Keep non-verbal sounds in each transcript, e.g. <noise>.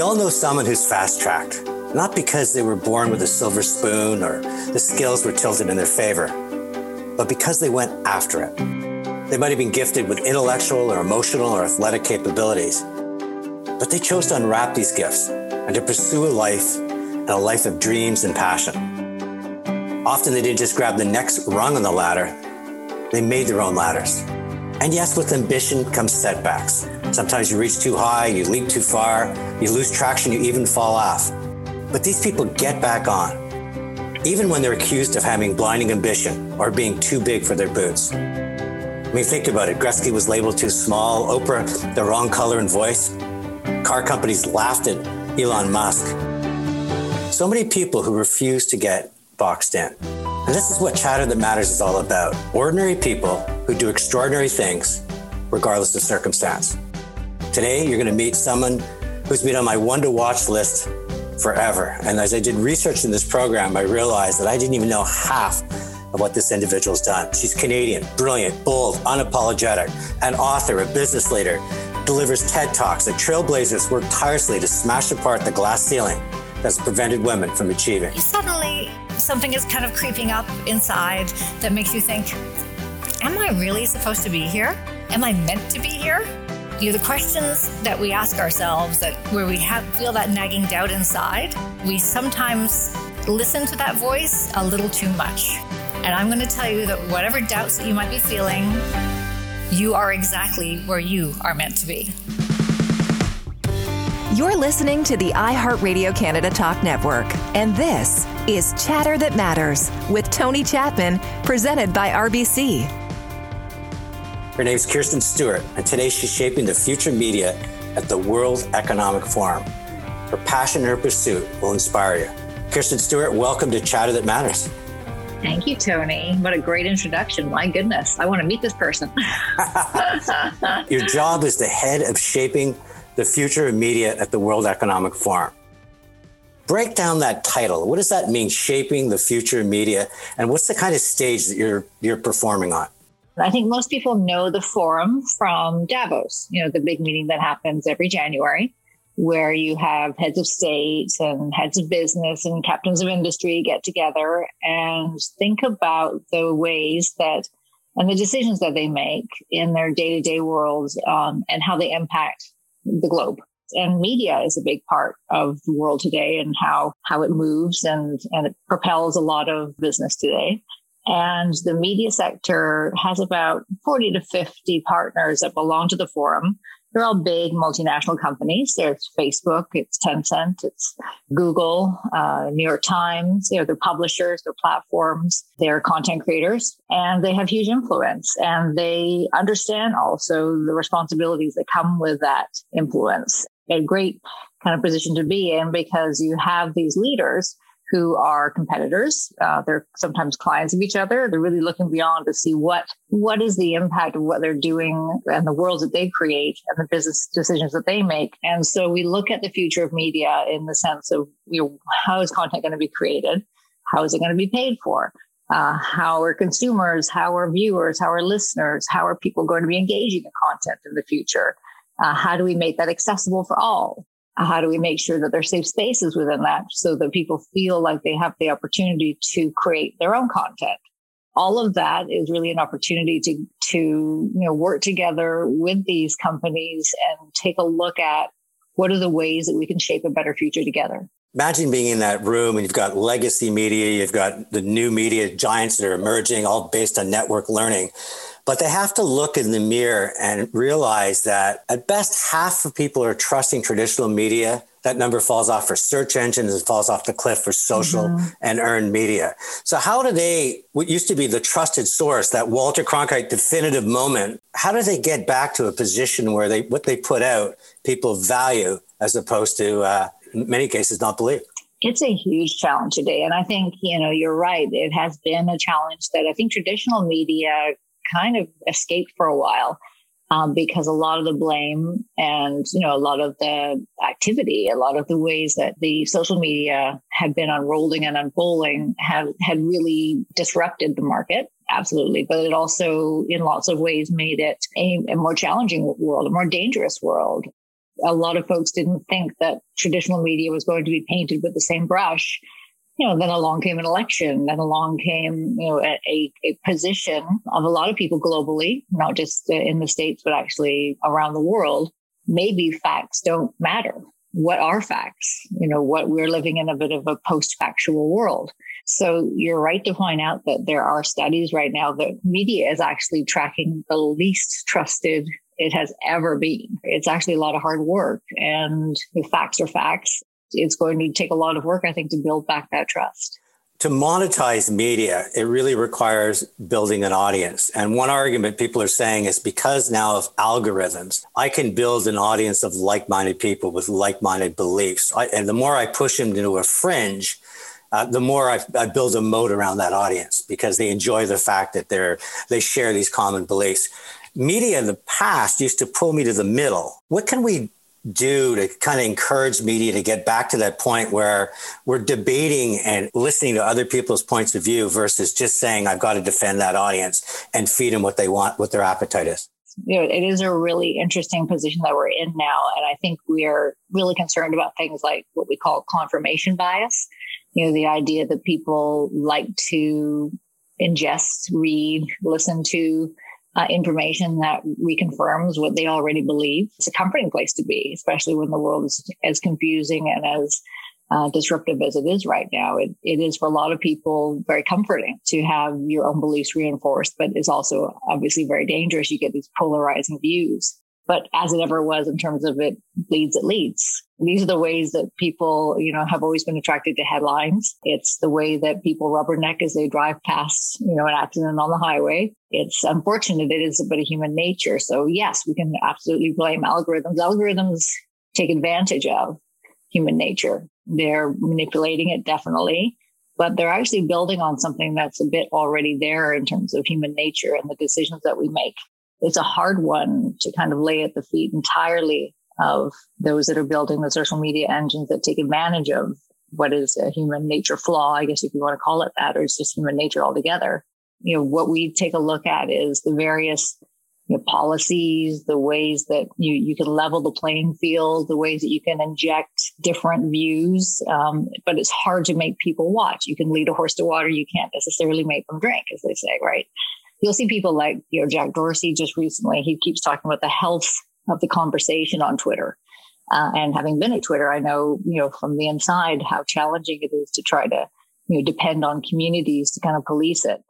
We all know someone who's fast tracked, not because they were born with a silver spoon or the skills were tilted in their favor, but because they went after it. They might have been gifted with intellectual or emotional or athletic capabilities, but they chose to unwrap these gifts and to pursue a life and a life of dreams and passion. Often they didn't just grab the next rung on the ladder, they made their own ladders. And yes, with ambition comes setbacks. Sometimes you reach too high, you leap too far, you lose traction, you even fall off. But these people get back on, even when they're accused of having blinding ambition or being too big for their boots. I mean, think about it. Gretzky was labeled too small, Oprah, the wrong color and voice. Car companies laughed at Elon Musk. So many people who refuse to get boxed in. And this is what Chatter That Matters is all about ordinary people who do extraordinary things, regardless of circumstance. Today, you're going to meet someone who's been on my one to watch list forever. And as I did research in this program, I realized that I didn't even know half of what this individual's done. She's Canadian, brilliant, bold, unapologetic, an author, a business leader, delivers TED Talks, a trailblazer trailblazers work tirelessly to smash apart the glass ceiling that's prevented women from achieving. Suddenly, something is kind of creeping up inside that makes you think, Am I really supposed to be here? Am I meant to be here? You know, the questions that we ask ourselves that where we have feel that nagging doubt inside, we sometimes listen to that voice a little too much. And I'm going to tell you that whatever doubts that you might be feeling, you are exactly where you are meant to be. You're listening to the iHeartRadio Canada Talk Network, and this is Chatter That Matters with Tony Chapman, presented by RBC. Her name's Kirstine Stewart, and today she's shaping the future media at the World Economic Forum. Her passion and her pursuit will inspire you. Kirstine Stewart, welcome to Chatter That Matters. Thank you, Tony. What a great introduction. My goodness, I want to meet this person. <laughs> <laughs> Your job is the head of shaping the future of media at the World Economic Forum. Break down that title. What does that mean, shaping the future of media? And what's the kind of stage that you're you're performing on? I think most people know the forum from Davos, you know, the big meeting that happens every January, where you have heads of states and heads of business and captains of industry get together and think about the ways that and the decisions that they make in their day to day world um, and how they impact the globe. And media is a big part of the world today and how, how it moves and, and it propels a lot of business today. And the media sector has about 40 to 50 partners that belong to the forum they're all big multinational companies. There's Facebook, it's Tencent, it's Google, uh, New York Times. You know, they're publishers, they're platforms, they're content creators, and they have huge influence. And they understand also the responsibilities that come with that influence. A great kind of position to be in because you have these leaders who are competitors. Uh, they're sometimes clients of each other. They're really looking beyond to see what what is the impact of what they're doing and the worlds that they create and the business decisions that they make. And so we look at the future of media in the sense of you know how is content going to be created, how is it going to be paid for. Uh, how are consumers, how are viewers, how are listeners, how are people going to be engaging in content in the future? Uh, how do we make that accessible for all? How do we make sure that there's safe spaces within that so that people feel like they have the opportunity to create their own content? All of that is really an opportunity to to you know work together with these companies and take a look at what are the ways that we can shape a better future together. Imagine being in that room and you've got legacy media you've got the new media giants that are emerging all based on network learning but they have to look in the mirror and realize that at best, half of people are trusting traditional media. That number falls off for search engines and falls off the cliff for social mm-hmm. and earned media. So, how do they, what used to be the trusted source, that Walter Cronkite definitive moment, how do they get back to a position where they, what they put out, people value as opposed to, uh, in many cases, not believe? it's a huge challenge today. And I think, you know, you're right. It has been a challenge that I think traditional media kind of escaped for a while um, because a lot of the blame and you know a lot of the activity, a lot of the ways that the social media had been unrolling and unfolding had had really disrupted the market. Absolutely, but it also, in lots of ways, made it a, a more challenging world, a more dangerous world a lot of folks didn't think that traditional media was going to be painted with the same brush. You know, then along came an election, then along came, you know, a, a position of a lot of people globally, not just in the States, but actually around the world. Maybe facts don't matter. What are facts? You know, what we're living in a bit of a post factual world. So you're right to point out that there are studies right now that media is actually tracking the least trusted it has ever been. It's actually a lot of hard work and the facts are facts. It's going to take a lot of work, I think, to build back that trust. To monetize media, it really requires building an audience. And one argument people are saying is because now of algorithms, I can build an audience of like minded people with like minded beliefs. I, and the more I push them into a fringe, uh, the more I, I, build a moat around that audience because they enjoy the fact that they're they share these common beliefs. Media in the past used to pull me to the middle. What can we do to kind of encourage media to get back to that point where we're debating and listening to other people's points of view versus just saying I've got to defend that audience and feed them what they want, what their appetite is? know, it is a really interesting position that we're in now. And I think we are really concerned about things like what we call confirmation bias you know, the idea that people like to ingest, read, listen to uh, information that reconfirms what they already believe. It's a comforting place to be, especially when the world is as confusing and as uh, disruptive as it is right now. It, it is for a lot of people very comforting to have your own beliefs reinforced, but it's also obviously very dangerous. You get these polarizing views but as it ever was in terms of it leads, it leads. These are the ways that people, you know, have always been attracted to headlines. It's the way that people rubberneck as they drive past, you know, an accident on the highway. It's unfortunate. It is a bit of human nature. So yes, we can absolutely blame algorithms. Algorithms take advantage of human nature. They're manipulating it definitely, but they're actually building on something that's a bit already there in terms of human nature and the decisions that we make it's a hard one to kind of lay at the feet entirely of those that are building the social media engines that take advantage of what is a human nature flaw, I guess if you want to call it that, or it's just human nature altogether. You know, what we take a look at is the various you know, policies, the ways that you, you can level the playing field, the ways that you can inject different views. Um, but it's hard to make people watch. You can lead a horse to water. You can't necessarily make them drink, as they say, right? You'll see people like, you know, Jack Dorsey just recently, he keeps talking about the health of the conversation on Twitter. Uh, and having been at Twitter, I know, you know, from the inside how challenging it is to try to, you know, depend on communities to kind of police it.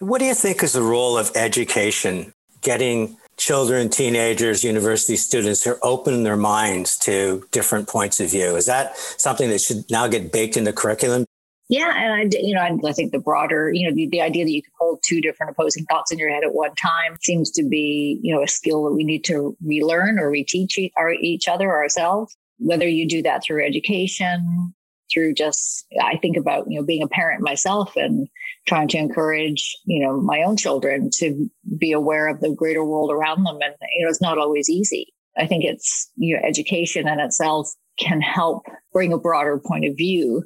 What do you think is the role of education, getting children, teenagers, university students are opening their minds to different points of view? Is that something that should now get baked into curriculum? Yeah, and I, you know, I, think the broader, you know, the, the idea that you can hold two different opposing thoughts in your head at one time seems to be, you know, a skill that we need to relearn or reteach each, our, each other ourselves. Whether you do that through education, through just, I think about, you know, being a parent myself and trying to encourage, you know, my own children to be aware of the greater world around them. And, you know, it's not always easy. I think it's, you know, education in itself can help bring a broader point of view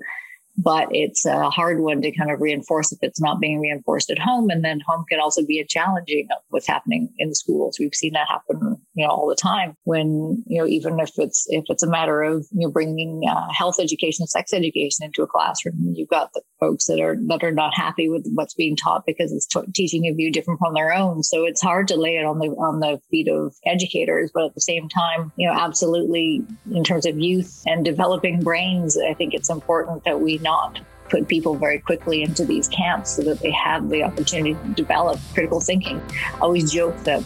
but it's a hard one to kind of reinforce if it's not being reinforced at home. And then home can also be a challenging of what's happening in schools. We've seen that happen, you know, all the time when, you know, even if it's, if it's a matter of, you know, bringing uh, health education, sex education into a classroom, you've got the folks that are, that are not happy with what's being taught because it's t- teaching a view different from their own. So it's hard to lay it on the, on the feet of educators, but at the same time, you know, absolutely in terms of youth and developing brains, I think it's important that we not put people very quickly into these camps so that they have the opportunity to develop critical thinking. I always joke that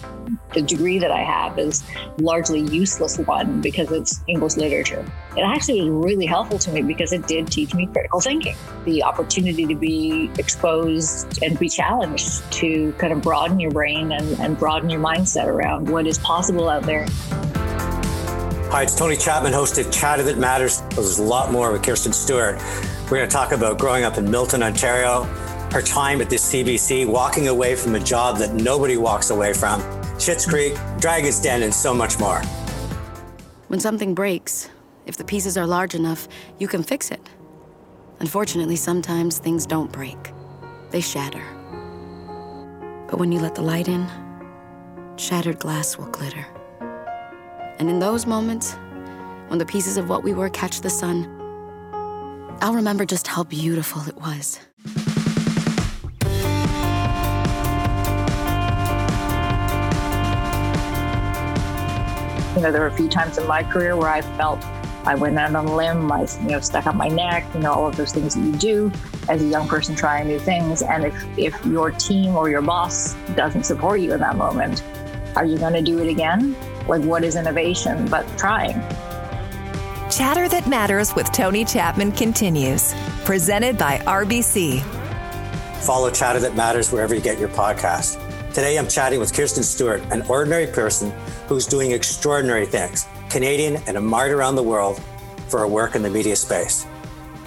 the degree that I have is largely useless one because it's English literature. It actually was really helpful to me because it did teach me critical thinking, the opportunity to be exposed and be challenged to kind of broaden your brain and, and broaden your mindset around what is possible out there. Hi, it's Tony Chapman, hosted Chatter That Matters. There's a lot more with Kirstine Stewart. We're going to talk about growing up in Milton, Ontario, her time at the CBC, walking away from a job that nobody walks away from, Schitt's Creek, Dragon's Den, and so much more. When something breaks, if the pieces are large enough, you can fix it. Unfortunately, sometimes things don't break, they shatter. But when you let the light in, shattered glass will glitter. And in those moments, when the pieces of what we were catch the sun, I'll remember just how beautiful it was. You know, there were a few times in my career where I felt I went out on a limb, I you know stuck out my neck, you know all of those things that you do as a young person trying new things. And if if your team or your boss doesn't support you in that moment, are you going to do it again? Like what is innovation but trying? Chatter That Matters with Tony Chapman continues, presented by RBC. Follow Chatter That Matters wherever you get your podcast. Today I'm chatting with Kirstine Stewart, an ordinary person who's doing extraordinary things, Canadian and a admired around the world for her work in the media space.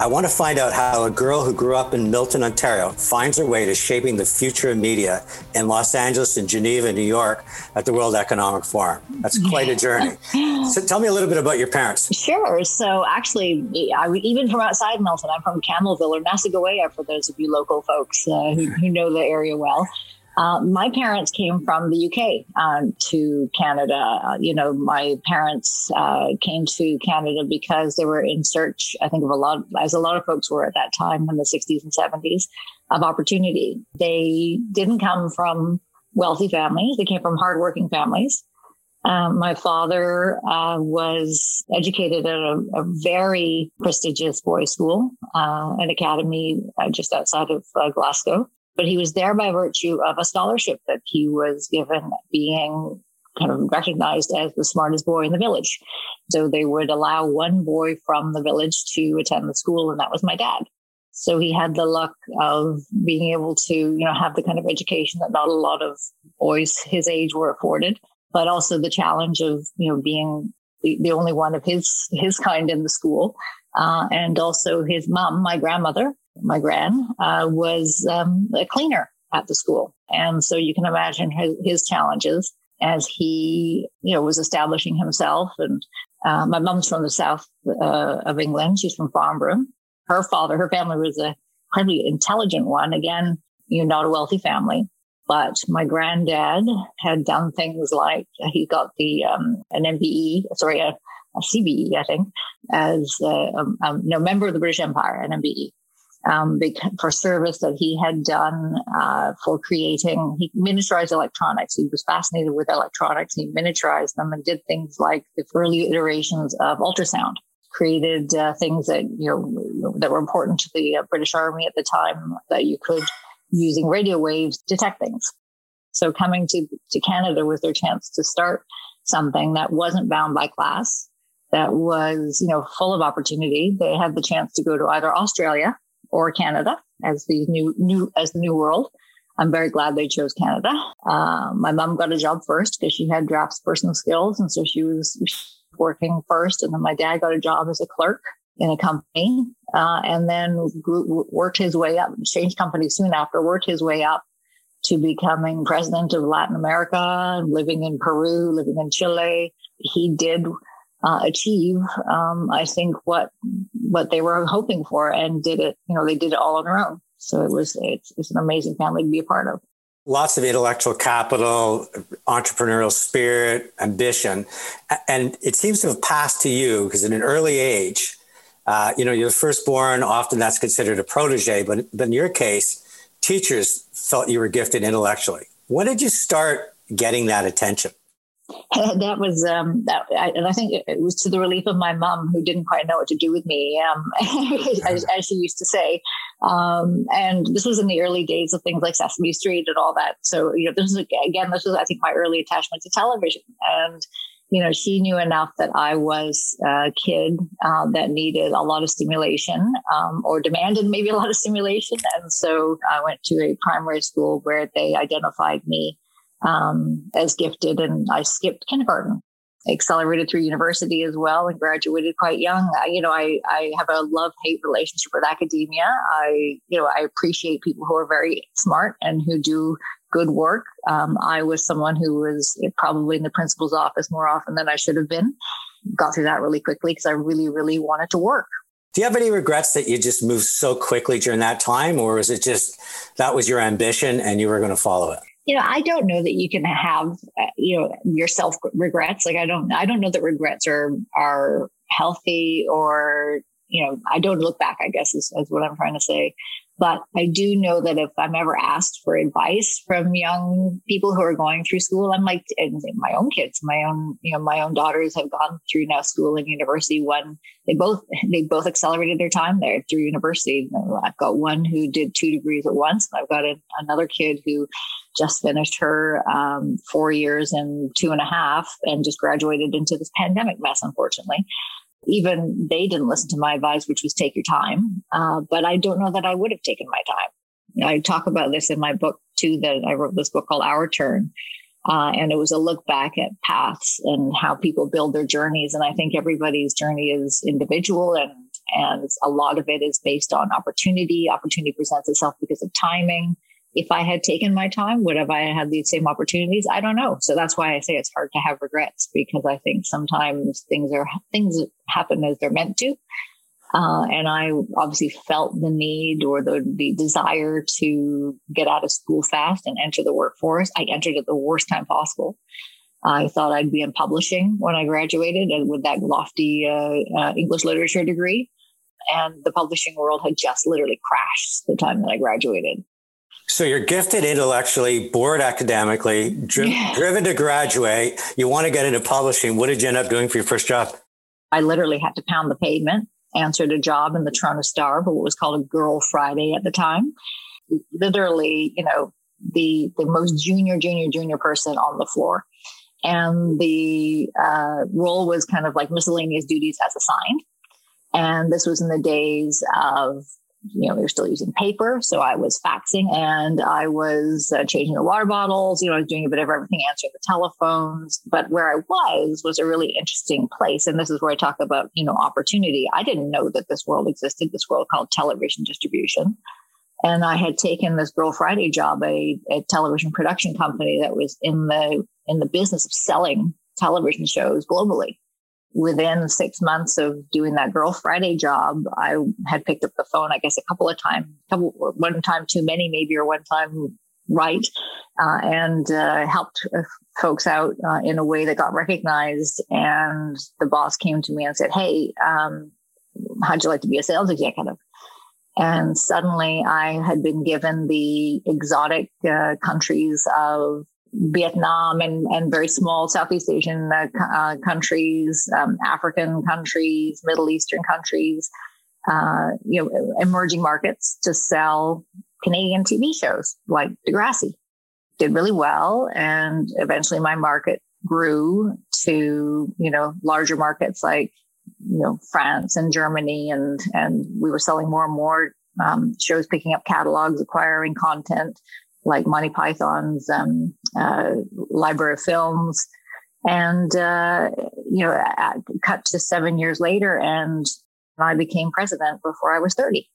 I want to find out how a girl who grew up in Milton, Ontario, finds her way to shaping the future of media in Los Angeles and Geneva, New York at the World Economic Forum. That's quite a journey. <laughs> So tell me a little bit about your parents. Sure. So actually, I, even from outside Milton, I'm from Campbellville or Nassagaweya for those of you local folks uh, who, who know the area well. Uh, my parents came from the UK um, to Canada. Uh, you know, my parents uh, came to Canada because they were in search, I think, of a lot, as a lot of folks were at that time in the 60s and 70s, of opportunity. They didn't come from wealthy families, they came from hardworking families. Um, my father uh, was educated at a, a, very prestigious boys' school, uh, an academy uh, just outside of uh, Glasgow but he was there by virtue of a scholarship that he was given being kind of recognized as the smartest boy in the village. So they would allow one boy from the village to attend the school, and that was my dad. So he had the luck of being able to, you know, have the kind of education that not a lot of boys his age were afforded, but also the challenge of, you know, being the, only one of his his kind in the school, uh, and also his mom, my grandmother, my gran, uh, was um, a cleaner at the school. And so you can imagine his, his challenges as he, you know, was establishing himself. And uh, my mom's from the south uh, of England. She's from Farnborough. Her father, her family was a incredibly intelligent one. Again, you know, not a wealthy family. But my granddad had done things like he got the um, an MBE, sorry, a, a CBE, I think, as a, a, a no, member of the British Empire, an MBE um, for service that he had done uh, for creating. He miniaturized electronics. He was fascinated with electronics. He miniaturized them and did things like the early iterations of ultrasound. Created uh, things that you know that were important to the uh, British Army at the time that you could, using radio waves, detect things. So coming to to Canada was their chance to start something that wasn't bound by class, that was you know full of opportunity. They had the chance to go to either Australia or Canada as the new new as the new world. I'm very glad they chose Canada. Uh, my mom got a job first because she had draftsperson skills, and so she was working first. And then my dad got a job as a clerk in a company, uh, and then grew, worked his way up. Changed companies soon after. Worked his way up to becoming president of Latin America, living in Peru, living in Chile. He did uh, achieve, um, I think what what they were hoping for, and did it. You know, they did it all on their own. So it was it's, it's an amazing family to be a part of. Lots of intellectual capital, entrepreneurial spirit, ambition, and it seems to have passed to you because at an early age, uh, you know, you're firstborn. Often that's considered a protege, but but in your case, teachers felt you were gifted intellectually. When did you start getting that attention? <laughs> that was um, that, I, and I think it was to the relief of my mom who didn't quite know what to do with me, um, <laughs> as, as, she used to say. Um, and this was in the early days of things like Sesame Street and all that. So you know, this is again, this was I think my early attachment to television, and you know, she knew enough that I was a kid uh, that needed a lot of stimulation um, or demanded maybe a lot of stimulation, and so I went to a primary school where they identified me um, as gifted, and I skipped kindergarten. Accelerated through university as well and graduated quite young. I, you know, I, I have a love hate relationship with academia. I, you know, I appreciate people who are very smart and who do good work. Um, I was someone who was probably in the principal's office more often than I should have been. Got through that really quickly because I really, really wanted to work. Do you have any regrets that you just moved so quickly during that time, or was it just that was your ambition and you were going to follow it? You know, I don't know that you can have, uh, you know, yourself regrets. Like I don't, I don't know that regrets are are healthy or, you know, I don't look back, I guess is, is what I'm trying to say. But I do know that if I'm ever asked for advice from young people who are going through school, I'm like, and my own kids, my own, you know, my own daughters have gone through now school and university. One, they both, they both accelerated their time there through university. I've got one who did two degrees at once. I've got a, another kid who just finished her um, four years and two and a half and just graduated into this pandemic mess, unfortunately even they didn't listen to my advice, which was take your time. Uh, but I don't know that I would have taken my time. I talk about this in my book too, that I wrote this book called Our Turn. Uh, and it was a look back at paths and how people build their journeys. And I think everybody's journey is individual and, and a lot of it is based on opportunity. Opportunity presents itself because of timing if I had taken my time, would have I had these same opportunities? I don't know. So that's why I say it's hard to have regrets because I think sometimes things are things happen as they're meant to. Uh, and I obviously felt the need or the, the desire to get out of school fast and enter the workforce. I entered at the worst time possible. I thought I'd be in publishing when I graduated and with that lofty uh, uh, English literature degree. And the publishing world had just literally crashed the time that I graduated. So you're gifted intellectually, bored academically, dri- yeah. driven to graduate. You want to get into publishing. What did you end up doing for your first job? I literally had to pound the pavement, answered a job in the Toronto Star, but what was called a Girl Friday at the time. Literally, you know, the the most junior, junior, junior person on the floor. And the uh, role was kind of like miscellaneous duties as assigned. And this was in the days of you know, we were still using paper. So I was faxing and I was uh, changing the water bottles. You know, I was doing a bit of everything, answering the telephones. But where I was was a really interesting place. And this is where I talk about, you know, opportunity. I didn't know that this world existed, this world called television distribution. And I had taken this Girl Friday job, a, a television production company that was in the in the business of selling television shows globally within six months of doing that Girl Friday job, I had picked up the phone, I guess, a couple of times, couple, one time too many, maybe, or one time right, uh, and uh, helped uh, folks out uh, in a way that got recognized. And the boss came to me and said, Hey, um, how'd you like to be a sales executive? And suddenly I had been given the exotic uh, countries of Vietnam and, and very small Southeast Asian uh, uh, countries, um, African countries, Middle Eastern countries, uh, you know, emerging markets to sell Canadian TV shows like Degrassi. Did really well, and eventually my market grew to you know larger markets like you know France and Germany, and and we were selling more and more um, shows, picking up catalogs, acquiring content like Monty Python's um, uh, library of films. And, uh, you know, cut to seven years later, and I became president before I was 30.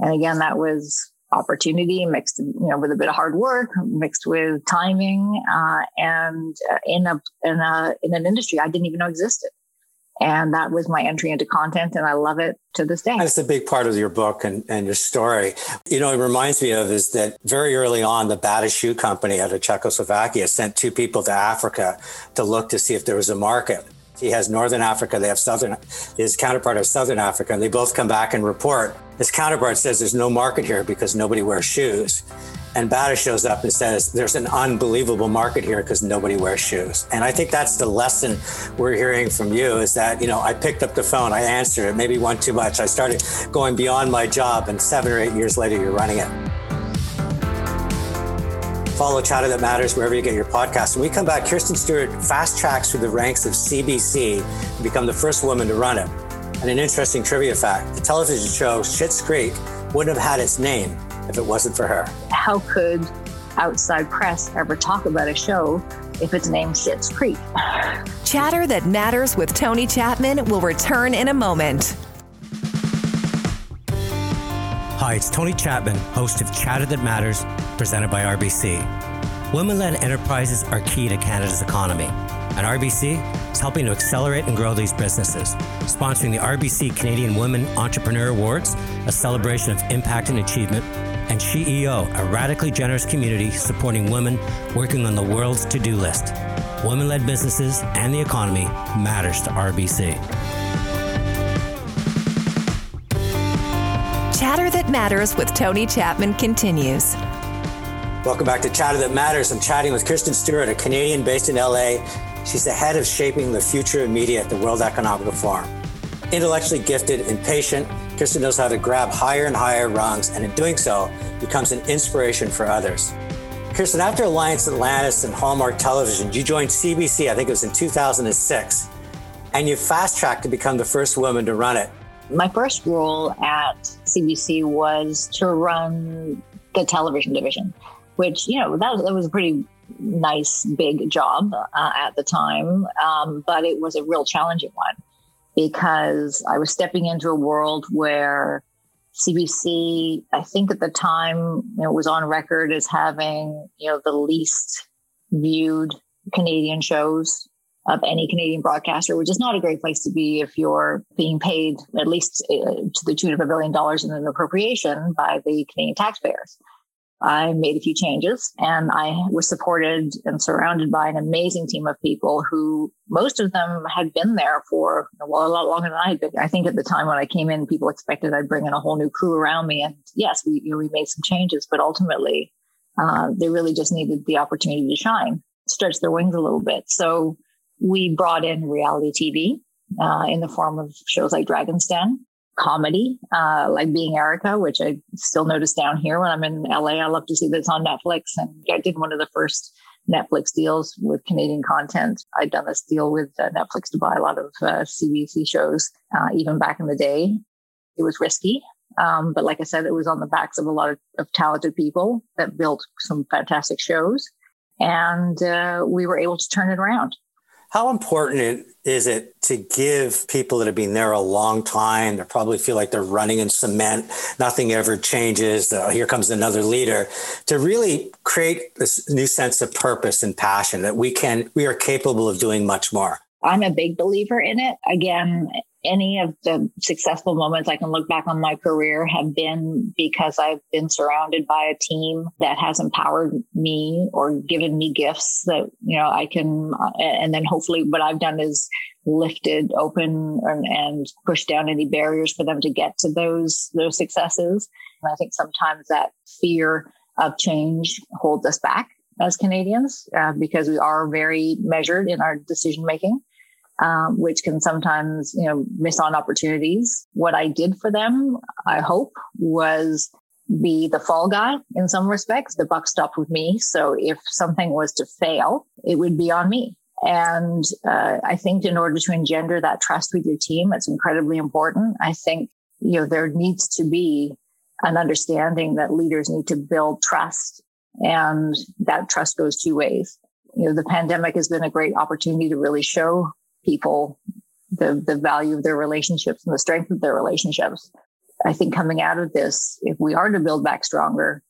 And again, that was opportunity mixed, you know, with a bit of hard work, mixed with timing, uh, and uh, in a in a in an industry I didn't even know existed. And that was my entry into content, and I love it to this day. That's a big part of your book and, and your story. You know, it reminds me of is that very early on, the Bata Shoe Company out of Czechoslovakia sent two people to Africa to look to see if there was a market. He has Northern Africa, they have Southern, his counterpart has Southern Africa, and they both come back and report. His counterpart says there's no market here because nobody wears shoes. And Bata shows up and says, There's an unbelievable market here because nobody wears shoes. And I think that's the lesson we're hearing from you is that, you know, I picked up the phone, I answered it, maybe one too much. I started going beyond my job, and seven or eight years later, you're running it. Follow Chatter That Matters wherever you get your podcast. When we come back, Kirstine Stewart fast tracks through the ranks of CBC to become the first woman to run it. And an interesting trivia fact the television show Schitt's Creek wouldn't have had its name if it wasn't for her. How could outside press ever talk about a show if it's named Schitt's Creek? Chatter That Matters with Tony Chapman will return in a moment. Hi, it's Tony Chapman, host of Chatter That Matters, presented by RBC. Women led enterprises are key to Canada's economy, and RBC is helping to accelerate and grow these businesses, sponsoring the RBC Canadian Women Entrepreneur Awards, a celebration of impact and achievement and SheEO, a radically generous community supporting women working on the world's to do list. Women led businesses and the economy matters to RBC. Chatter That Matters with Tony Chapman continues. Welcome back to Chatter That Matters. I'm chatting with Kristen Stewart, a Canadian based in LA. She's the head of shaping the future of media at the World Economic Forum. Intellectually gifted and patient, Kristen knows how to grab higher and higher rungs, and in doing so, becomes an inspiration for others. Kristen, after Alliance Atlantis and Hallmark Television, you joined CBC, I think it was in 2006, and you fast tracked to become the first woman to run it. My first role at CBC was to run the television division, which, you know, that, that was a pretty nice, big job uh, at the time, um, but it was a real challenging one because I was stepping into a world where CBC, I think at the time, you know, was on record as having, you know, the least viewed Canadian shows of any Canadian broadcaster, which is not a great place to be if you're being paid at least uh, to the tune of a billion dollars in an appropriation by the Canadian taxpayers. I made a few changes and I was supported and surrounded by an amazing team of people who most of them had been there for a lot longer than I had been. I think at the time when I came in, people expected I'd bring in a whole new crew around me. And yes, we, you know, we made some changes, but ultimately uh, they really just needed the opportunity to shine, stretch their wings a little bit. So we brought in reality TV uh, in the form of shows like Dragon's Den comedy, uh, like Being Erica, which I still notice down here when I'm in LA. I love to see this on Netflix. And I did one of the first Netflix deals with Canadian content. I'd done this deal with uh, Netflix to buy a lot of uh, CBC shows, uh, even back in the day. It was risky. Um, but like I said, it was on the backs of a lot of, of talented people that built some fantastic shows. And uh, we were able to turn it around. How important is it to give people that have been there a long time, they probably feel like they're running in cement, nothing ever changes, uh, here comes another leader, to really create this new sense of purpose and passion that we can, we are capable of doing much more? I'm a big believer in it. Again, any of the successful moments I can look back on my career have been because I've been surrounded by a team that has empowered me or given me gifts that, you know, I can, uh, and then hopefully what I've done is lifted open and, and pushed down any barriers for them to get to those, those successes. And I think sometimes that fear of change holds us back as Canadians uh, because we are very measured in our decision making um, which can sometimes, you know, miss on opportunities. What I did for them, I hope, was be the fall guy in some respects. The buck stopped with me. So if something was to fail, it would be on me. And uh, I think in order to engender that trust with your team, it's incredibly important. I think, you know, there needs to be an understanding that leaders need to build trust and that trust goes two ways. You know, the pandemic has been a great opportunity to really show people the, the value of their relationships and the strength of their relationships. I think coming out of this, if we are to build back stronger,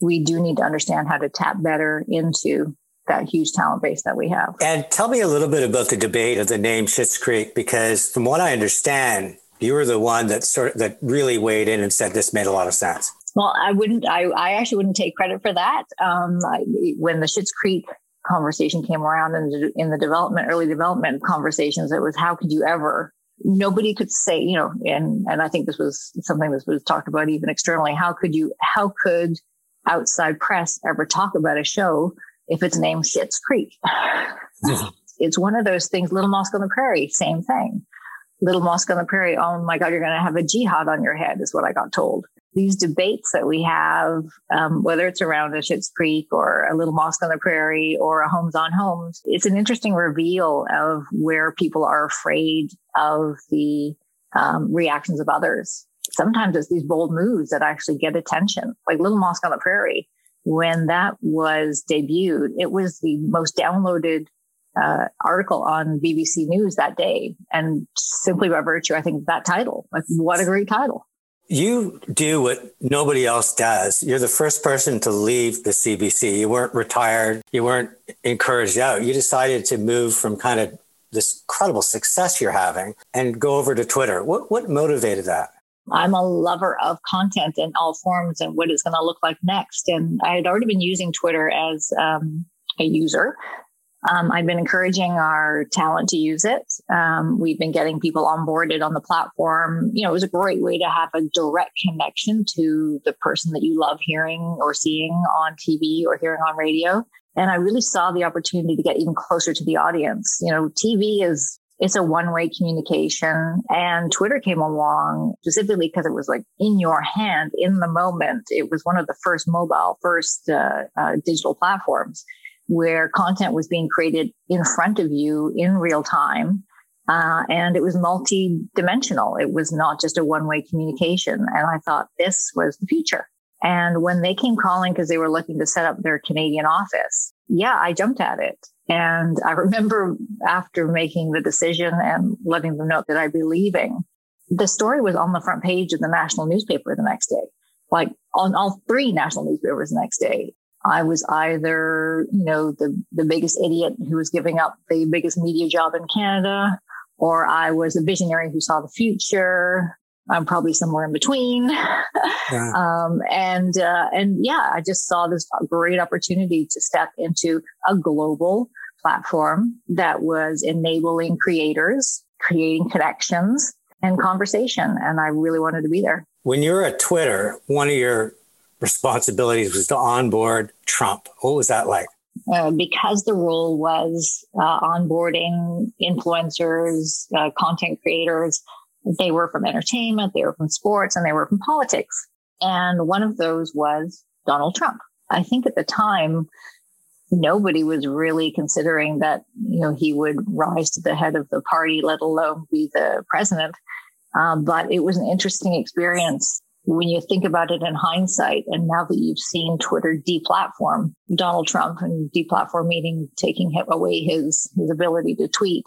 we do need to understand how to tap better into that huge talent base that we have. And tell me a little bit about the debate of the name Schitt's Creek, because from what I understand, you were the one that sort of, that really weighed in and said this made a lot of sense. Well, I wouldn't. I, I actually wouldn't take credit for that. Um, I, when the Schitt's Creek conversation came around in the, in the development, early development conversations, it was how could you ever? Nobody could say, you know, and and I think this was something that was talked about even externally. How could you? How could outside press ever talk about a show if it's named Schitt's Creek? <laughs> it's one of those things. Little Mosque on the Prairie, same thing. Little Mosque on the Prairie. Oh my God, you're going to have a jihad on your head, is what I got told these debates that we have, um, whether it's around a Schitt's Creek or a little mosque on the prairie or a Holmes on Homes, it's an interesting reveal of where people are afraid of the um, reactions of others. Sometimes it's these bold moves that actually get attention, like Little Mosque on the Prairie. When that was debuted, it was the most downloaded uh, article on BBC News that day. And simply by virtue, I think that title, like what a great title you do what nobody else does. You're the first person to leave the CBC. You weren't retired. You weren't encouraged out. You decided to move from kind of this incredible success you're having and go over to Twitter. What, what motivated that? I'm a lover of content in all forms and what it's going to look like next. And I had already been using Twitter as um, a user Um, I've been encouraging our talent to use it. Um, we've been getting people onboarded on the platform. You know, it was a great way to have a direct connection to the person that you love hearing or seeing on TV or hearing on radio. And I really saw the opportunity to get even closer to the audience. You know, TV is it's a one way communication. And Twitter came along specifically because it was like in your hand in the moment. It was one of the first mobile, first uh, uh, digital platforms where content was being created in front of you in real time. Uh, and it was multi-dimensional. It was not just a one-way communication. And I thought this was the future. And when they came calling because they were looking to set up their Canadian office, yeah, I jumped at it. And I <laughs> remember after making the decision and letting them know that I'd be leaving, the story was on the front page of the national newspaper the next day, like on all three national newspapers the next day. I was either, you know, the, the biggest idiot who was giving up the biggest media job in Canada, or I was a visionary who saw the future. I'm probably somewhere in between. <laughs> Yeah. um, and, uh, and yeah, I just saw this great opportunity to step into a global platform that was enabling creators, creating connections and conversation. And I really wanted to be there. When you're at Twitter, one of your responsibilities was to onboard Trump. What was that like? Uh, because the role was uh, onboarding influencers, uh, content creators, they were from entertainment, they were from sports, and they were from politics. And one of those was Donald Trump. I think at the time, nobody was really considering that, you know, he would rise to the head of the party, let alone be the president. Um, but it was an interesting experience when you think about it in hindsight, and now that you've seen Twitter deplatform Donald Trump and deplatform meaning taking away his his ability to tweet.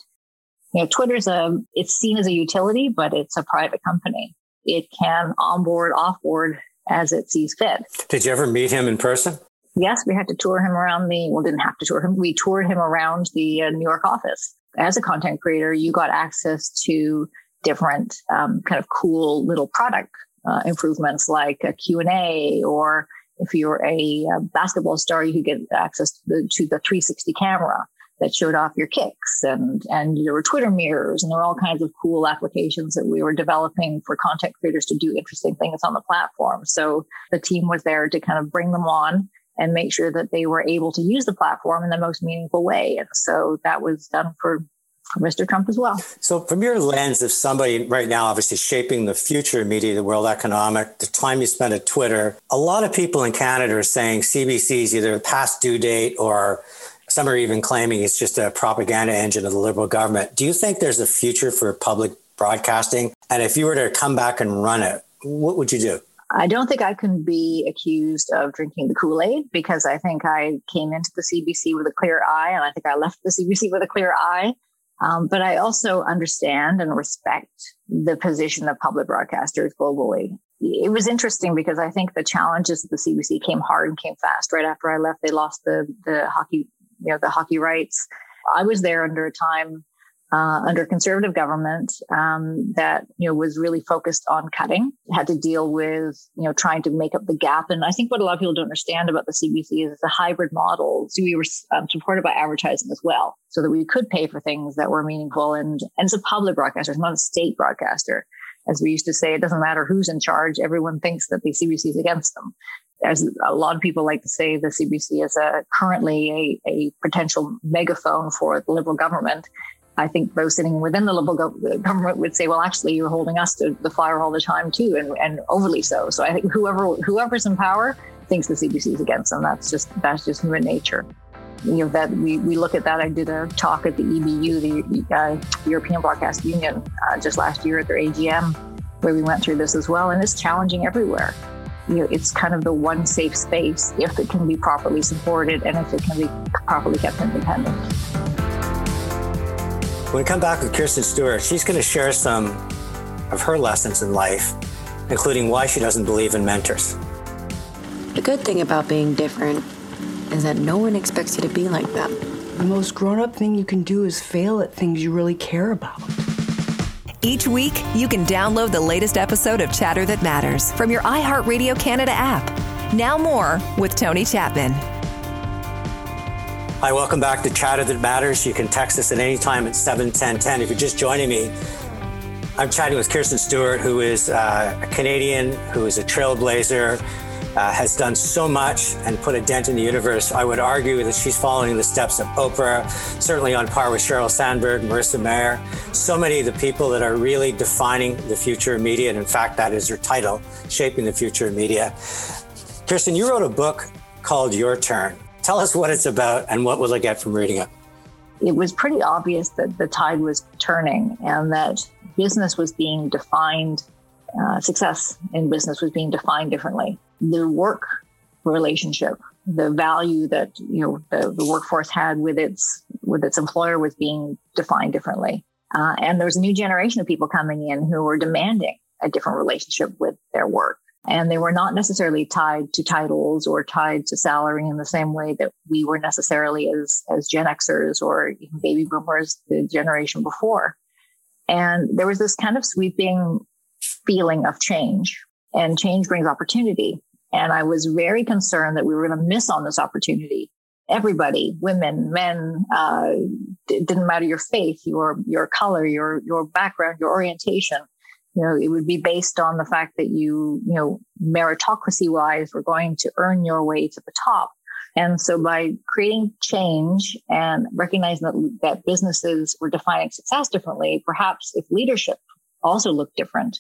You know, Twitter's a it's seen as a utility, but it's a private company. It can onboard, offboard as it sees fit. Did you ever meet him in person? Yes, we had to tour him around the. Well, didn't have to tour him. We toured him around the uh, New York office. As a content creator, you got access to different um, kind of cool little product uh, improvements like a Q&A or if you're a, a, basketball star, you could get access to the, to the 360 camera that showed off your kicks and, and there were Twitter mirrors and there were all kinds of cool applications that we were developing for content creators to do interesting things on the platform. So the team was there to kind of bring them on and make sure that they were able to use the platform in the most meaningful way. And so that was done for Mr. Trump as well. So, from your lens of somebody right now, obviously shaping the future media, the world economic, the time you spend at Twitter, a lot of people in Canada are saying CBC is either past due date or some are even claiming it's just a propaganda engine of the Liberal government. Do you think there's a future for public broadcasting? And if you were to come back and run it, what would you do? I don't think I can be accused of drinking the Kool Aid because I think I came into the CBC with a clear eye and I think I left the CBC with a clear eye. Um, but I also understand and respect the position of public broadcasters globally. It was interesting because I think the challenges of the CBC came hard and came fast. Right after I left, they lost the the hockey, you know, the hockey rights. I was there under a time uh, under conservative government um, that you know was really focused on cutting, had to deal with you know trying to make up the gap. And I think what a lot of people don't understand about the CBC is it's a hybrid model. So we were um, supported by advertising as well, so that we could pay for things that were meaningful. And and it's a public broadcaster, it's not a state broadcaster. As we used to say, it doesn't matter who's in charge. Everyone thinks that the CBC is against them. As a lot of people like to say, the CBC is a, currently a, a potential megaphone for the Liberal government I think those sitting within the Liberal government would say, well, actually, you're holding us to the fire all the time too, and, and overly so. So I think whoever whoever's in power thinks the CBC is against them. That's just that's just human nature. You know that we, we look at that. I did a talk at the EBU, the uh, European Broadcast Union, uh, just last year at their AGM, where we went through this as well, and it's challenging everywhere. You know, it's kind of the one safe space if it can be properly supported and if it can be properly kept independent. When we come back with Kirstine Stewart, she's going to share some of her lessons in life, including why she doesn't believe in mentors. The good thing about being different is that no one expects you to be like them. The most grown up thing you can do is fail at things you really care about. Each week, you can download the latest episode of Chatter That Matters from your iHeartRadio Canada app. Now, more with Tony Chapman. Hi, welcome back to Chatter That Matters. You can text us at any time at 71010. If you're just joining me, I'm chatting with Kirstine Stewart, who is uh, a Canadian, who is a trailblazer, uh, has done so much and put a dent in the universe. I would argue that she's following the steps of Oprah, certainly on par with Sheryl Sandberg, Marissa Mayer, so many of the people that are really defining the future of media. And in fact, that is her title, Shaping the Future of Media. Kirstine, you wrote a book called Our Turn. Tell us what it's about and what will I get from reading it? It was pretty obvious that the tide was turning and that business was being defined, uh, success in business was being defined differently. The work relationship, the value that you know the, the workforce had with its with its employer was being defined differently. Uh, and there was a new generation of people coming in who were demanding a different relationship with their work and they were not necessarily tied to titles or tied to salary in the same way that we were necessarily as as Gen Xers or even baby boomers, the generation before. And there was this kind of sweeping feeling of change, and change brings opportunity. And I was very concerned that we were going to miss on this opportunity. Everybody, women, men, uh, it didn't matter your faith, your your color, your your background, your orientation you know, it would be based on the fact that you, you know, meritocracy wise, were going to earn your way to the top. And so by creating change and recognizing that, that businesses were defining success differently, perhaps if leadership also looked different,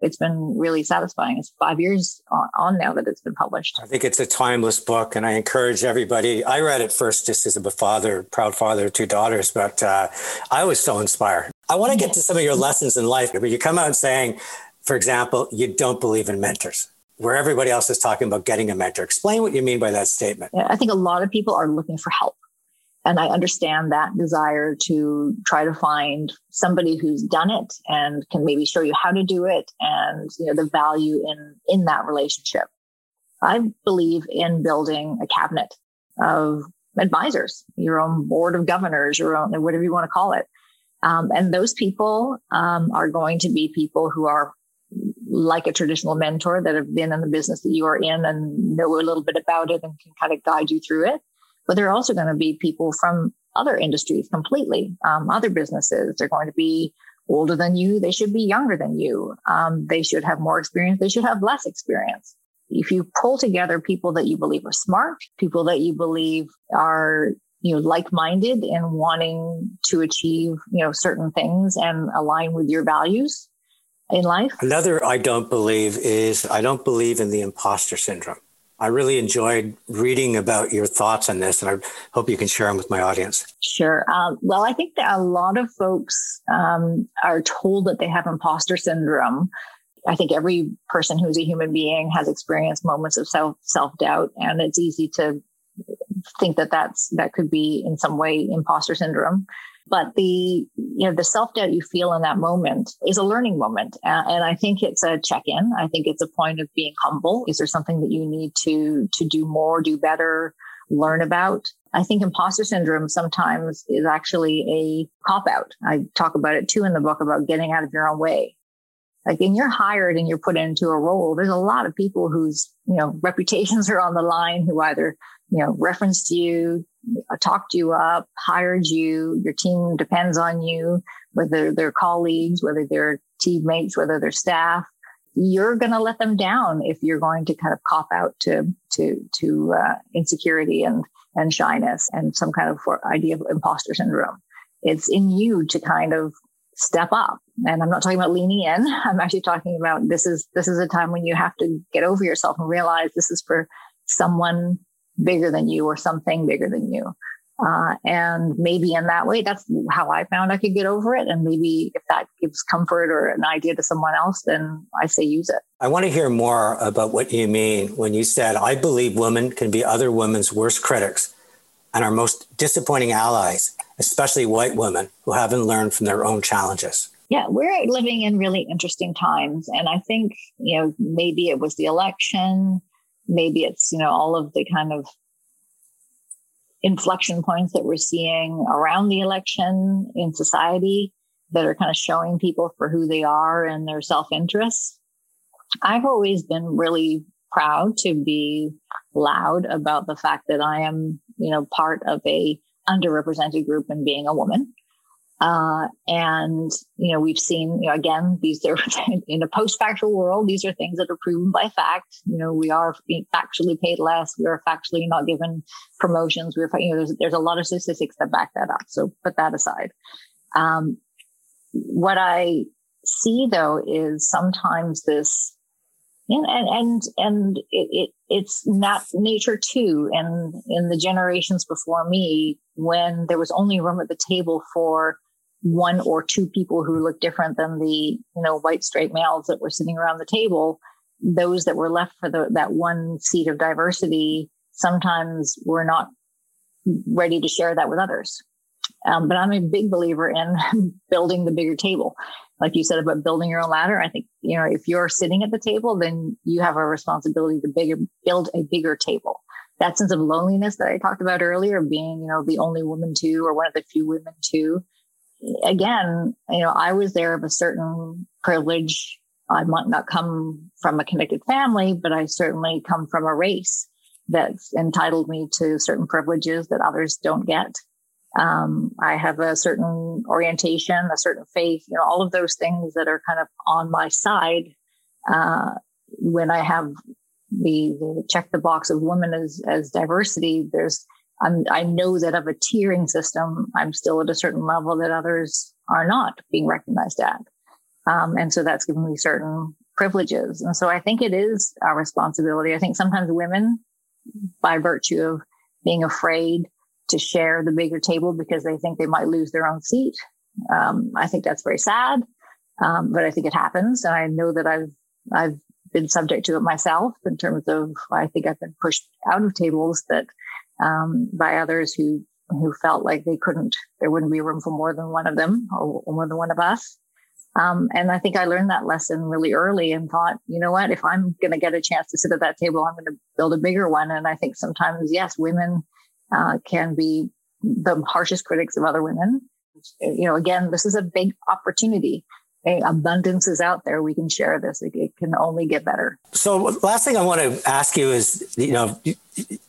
it's been really satisfying. It's five years on, on, now that it's been published. I think it's a timeless book, and I encourage everybody. I read it first just as a father, proud father of two daughters, but uh, I was so inspired. I want to get to some of your lessons in life, but you come out saying, for example, you don't believe in mentors. Where everybody else is talking about getting a mentor. Explain what you mean by that statement. I think a lot of people are looking for help. And I understand that desire to try to find somebody who's done it and can maybe show you how to do it and you know the value in in that relationship. I believe in building a cabinet of advisors, your own board of governors, your own whatever you want to call it. Um, and those people um, are going to be people who are like a traditional mentor that have been in the business that you are in and know a little bit about it and can kind of guide you through it but they're also going to be people from other industries completely, um, other businesses. They're going to be older than you. They should be younger than you. Um, they should have more experience. They should have less experience. If you pull together people that you believe are smart, people that you believe are you know like-minded and wanting to achieve you know certain things and align with your values in life. Another I don't believe is I don't believe in the imposter syndrome. I really enjoyed reading about your thoughts on this, and I hope you can share them with my audience. Sure. Um, well, I think that a lot of folks um, are told that they have imposter syndrome. I think every person who's a human being has experienced moments of self self doubt, and it's easy to think that that's that could be in some way imposter syndrome. But the you know the self doubt you feel in that moment is a learning moment, uh, and I think it's a check in. I think it's a point of being humble. Is there something that you need to to do more, do better, learn about? I think imposter syndrome sometimes is actually a cop out. I talk about it too in the book about getting out of your own way. Like when you're hired and you're put into a role, there's a lot of people whose, you know, reputations <laughs> are on the line who either, you know, referenced you, talked you up, hired you, your team depends on you, whether they're colleagues, whether they're teammates, whether they're staff. You're going to let them down if you're going to kind of cop out to to to uh, insecurity and and shyness and some kind of idea of imposter syndrome. It's in you to kind of step up. And I'm not talking about leaning in. <laughs> I'm actually talking about this is this is a time when you have to get over yourself and realize this is for someone bigger than you or something bigger than you. Uh, and maybe in that way, that's how I found I could get over it. And maybe if that gives comfort or an idea to someone else, then I say use it. I want to hear more about what you mean when you said, I believe women can be other women's worst critics and our most disappointing allies, especially white women who haven't learned from their own challenges. Yeah, we're living in really interesting times. And I think, you know, maybe it was the election maybe it's you know all of the kind of inflection points that we're seeing around the election in society that are kind of showing people for who they are and their self-interest i've always been really proud to be loud about the fact that I am, you know, part of a underrepresented group and being a woman. Uh, and you know we've seen you know again these are <laughs> in a post-factual world these are things that are proven by fact. You know we are factually paid less. We are factually not given promotions. We're you know there's, there's a lot of statistics that back that up. So put that aside. Um, what i see though is sometimes this and and and, it, it, it's not nature too. And in the generations before me when there was only room at the table for one or two people who looked different than the you know white straight males that were sitting around the table those that were left for the, that one seat of diversity sometimes were not ready to share that with others. Um, but i'm a big believer in <laughs> building the bigger table. Like you said about building your own ladder i think you know if you're sitting at the table then you have a responsibility to bigger, build a bigger table. That sense of loneliness that i talked about earlier being you know the only woman too or one of the few women too again, you know, I was there of a certain privilege. I might not come from a connected family, but I certainly come from a race that's entitled me to certain privileges that others don't get. Um, I have a certain orientation, a certain faith, you know, all of those things that are kind of on my side. Uh, when I have the, the check the box of women as, as diversity, there's I'm, I know that of a tiering system, I'm still at a certain level that others are not being recognized at. Um, and so that's given me certain privileges. And so I think it is our responsibility. I think sometimes women, by virtue of being afraid to share the bigger table because they think they might lose their own seat. Um, I think that's very sad. Um, but I think it happens. And I know that I've, I've been subject to it myself in terms of, I think I've been pushed out of tables that um, by others who who felt like they couldn't, there wouldn't be room for more than one of them or, more than one of us. Um, and I think I learned that lesson really early and thought, you know what, if I'm going to get a chance to sit at that table, I'm going to build a bigger one. And I think sometimes, yes, women uh, can be the harshest critics of other women. You know, again, this is a big opportunity. abundance is out there. We can share this. It, can only get better. So, last thing I want to ask you is, you know,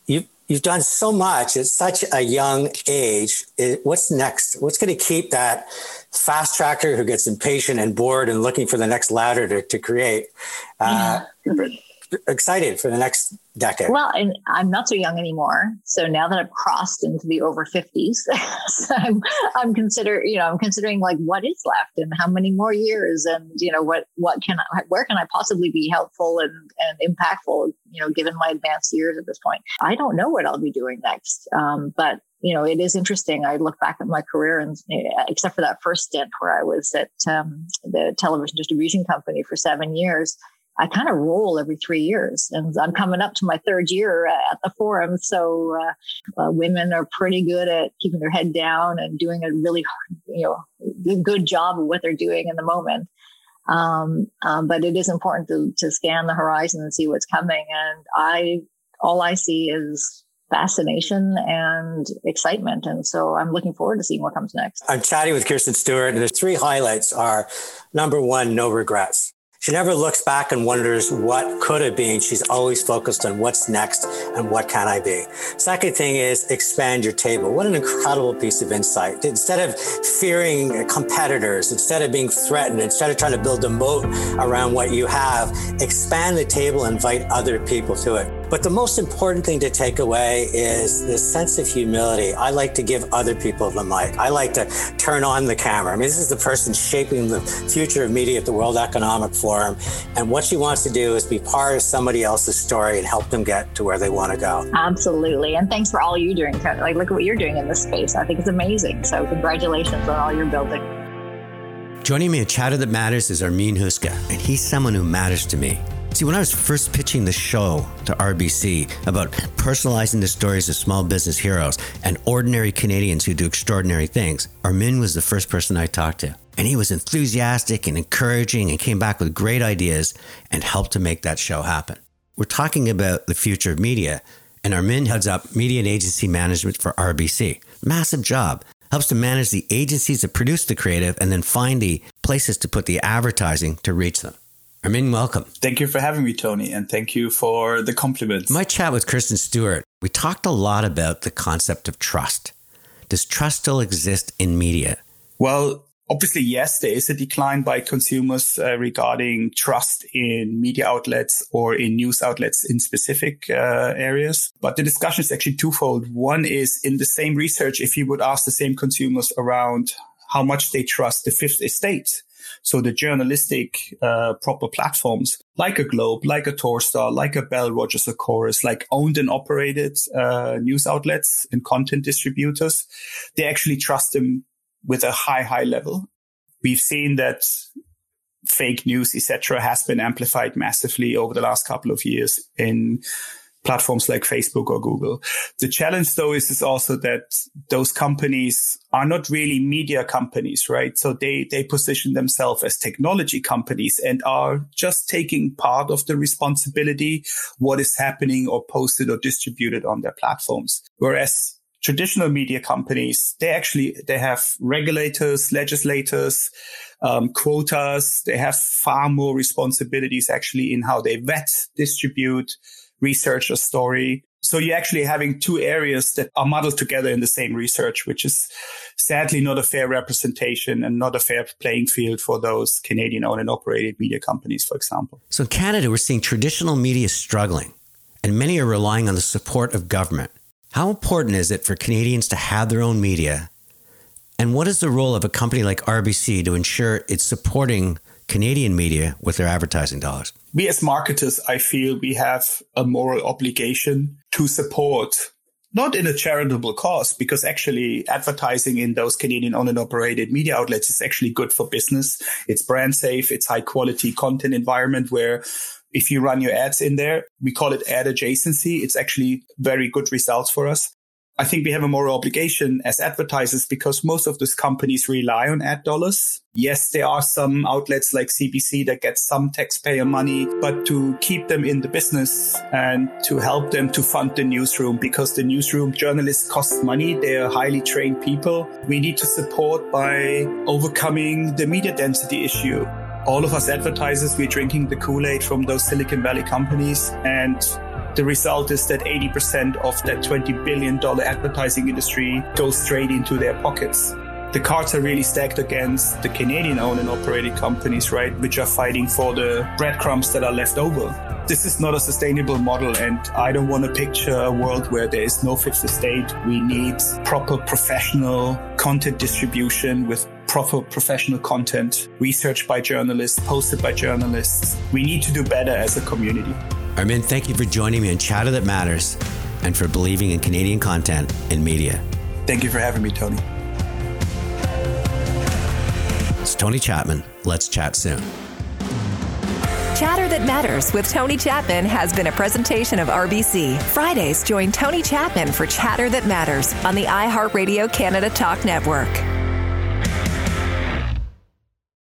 you you've done so much at such a young age. It, what's next? What's going to keep that fast tracker who gets impatient and bored and looking for the next ladder to, to create uh, yeah. Excited for the next decade? Well, and I'm not so young anymore. So now that I've crossed into the over 50s, <laughs> so I'm I'm consider you know I'm considering like what is left and how many more years and you know what what can I where can I possibly be helpful and and impactful you know given my advanced years at this point. I don't know what I'll be doing next, um, but you know, it is interesting. I look back at my career, and except for that first stint where I was at um, the television distribution company for seven years, I kind of roll every three years, and I'm coming up to my third year at the forum. So uh, uh, women are pretty good at keeping their head down and doing a really, you know, good job of what they're doing in the moment. Um, um, but it is important to, to scan the horizon and see what's coming. And I, all I see is fascination and excitement. And so I'm looking forward to seeing what comes next. I'm chatting with Kirstine Stewart, and the three highlights are number one, no regrets. She never looks back and wonders what could have been. She's always focused on what's next and what can I be. Second thing is expand your table. What an incredible piece of insight. Instead of fearing competitors, instead of being threatened, instead of trying to build a moat around what you have, expand the table, invite other people to it. But the most important thing to take away is this sense of humility. I like to give other people the mic. I like to turn on the camera. I mean, this is the person shaping the future of media at the World Economic Forum. And what she wants to do is be part of somebody else's story and help them get to where they want to go. Absolutely. And thanks for all you're doing. Like, look at what you're doing in this space. I think it's amazing. So, congratulations on all you're building. Joining me at Chatter That Matters is Armin Huska, and he's someone who matters to me. See, when I was first pitching the show to RBC about personalizing the stories of small business heroes and ordinary Canadians who do extraordinary things, Armin was the first person I talked to. And he was enthusiastic and encouraging and came back with great ideas and helped to make that show happen. We're talking about the future of media, and Armin heads up media and agency management for RBC. Massive job. Helps to manage the agencies that produce the creative and then find the places to put the advertising to reach them. Armin, welcome. Thank you for having me, Tony, and thank you for the compliments. My chat with Kirstine Stewart, we talked a lot about the concept of trust. Does trust still exist in media? Well, obviously, yes, there is a decline by consumers uh, regarding trust in media outlets or in news outlets in specific uh, areas. But the discussion is actually twofold. One is in the same research, if you would ask the same consumers around how much they trust the fifth estate, so the journalistic uh, proper platforms like a Globe, like a Torstar, like a Bell, Rogers, or Corus, like owned and operated uh, news outlets and content distributors, they actually trust them with a high, high level. We've seen that fake news, etc., has been amplified massively over the last couple of years in platforms like Facebook or Google. The challenge though is, is also that those companies are not really media companies, right? So they, they position themselves as technology companies and are just taking part of the responsibility, what is happening or posted or distributed on their platforms. Whereas traditional media companies, they actually, they have regulators, legislators, um, quotas. They have far more responsibilities actually in how they vet, distribute, research a story. So you're actually having two areas that are muddled together in the same research, which is sadly not a fair representation and not a fair playing field for those Canadian owned and operated media companies, for example. So in Canada, we're seeing traditional media struggling, and many are relying on the support of government. How important is it for Canadians to have their own media? And what is the role of a company like RBC to ensure it's supporting Canadian media with their advertising dollars? We as marketers, I feel we have a moral obligation to support not in a charitable cause, because actually advertising in those Canadian owned and operated media outlets is actually good for business. It's brand safe. It's high quality content environment where if you run your ads in there, we call it ad adjacency. It's actually very good results for us. I think we have a moral obligation as advertisers because most of these companies rely on ad dollars. Yes, there are some outlets like CBC that get some taxpayer money, but to keep them in the business and to help them to fund the newsroom because the newsroom journalists cost money. They are highly trained people. We need to support by overcoming the media density issue all of us advertisers, we're drinking the Kool-Aid from those Silicon Valley companies. And the result is that 80% of that $20 billion advertising industry goes straight into their pockets. The cards are really stacked against the Canadian owned and operated companies, right, which are fighting for the breadcrumbs that are left over. This is not a sustainable model, and I don't want to picture a world where there is no fifth estate. We need proper professional content distribution with proper professional content, research by journalists, posted by journalists. We need to do better as a community. Armin, thank you for joining me on Chatter That Matters and for believing in Canadian content and media. Thank you for having me, Tony. It's Tony Chapman. Let's chat soon. Chatter That Matters with Tony Chapman has been a presentation of RBC. Fridays, join Tony Chapman for Chatter That Matters on the iHeartRadio Canada Talk Network.